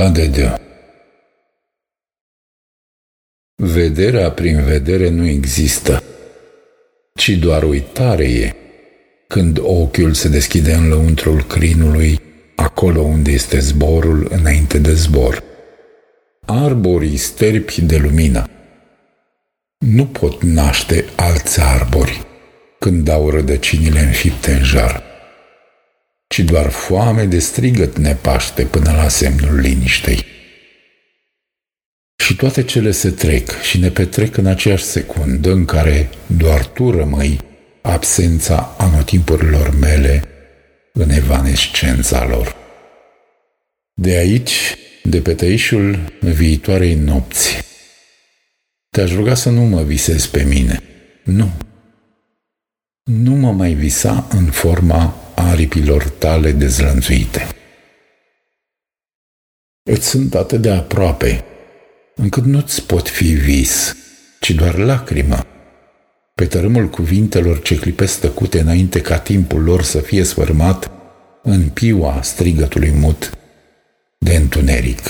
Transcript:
Pas de Dieu. Vederea prin vedere nu există, ci doar uitare e. Când ochiul se deschide în lăuntrul crinului, acolo unde este zborul înainte de zbor. Arborii sterpi de lumină nu pot naște alți arbori când dau rădăcinile înfipte în jar, ci doar foame de strigăt ne paște până la semnul liniștei. Și toate cele se trec și ne petrec în aceeași secundă în care doar tu rămâi absența anotimpurilor mele în evanescența lor. De aici, de pe tăișul viitoarei nopți, te-aș ruga să nu mă visezi pe mine. Nu. Nu mă mai visa în forma aripilor tale dezlănțuite. Îți sunt atât de aproape, încât nu-ți pot fi vis, ci doar lacrimă. Pe tărâmul cuvintelor ce clipesc tăcute înainte ca timpul lor să fie sfârmat în piua strigătului mut de întuneric.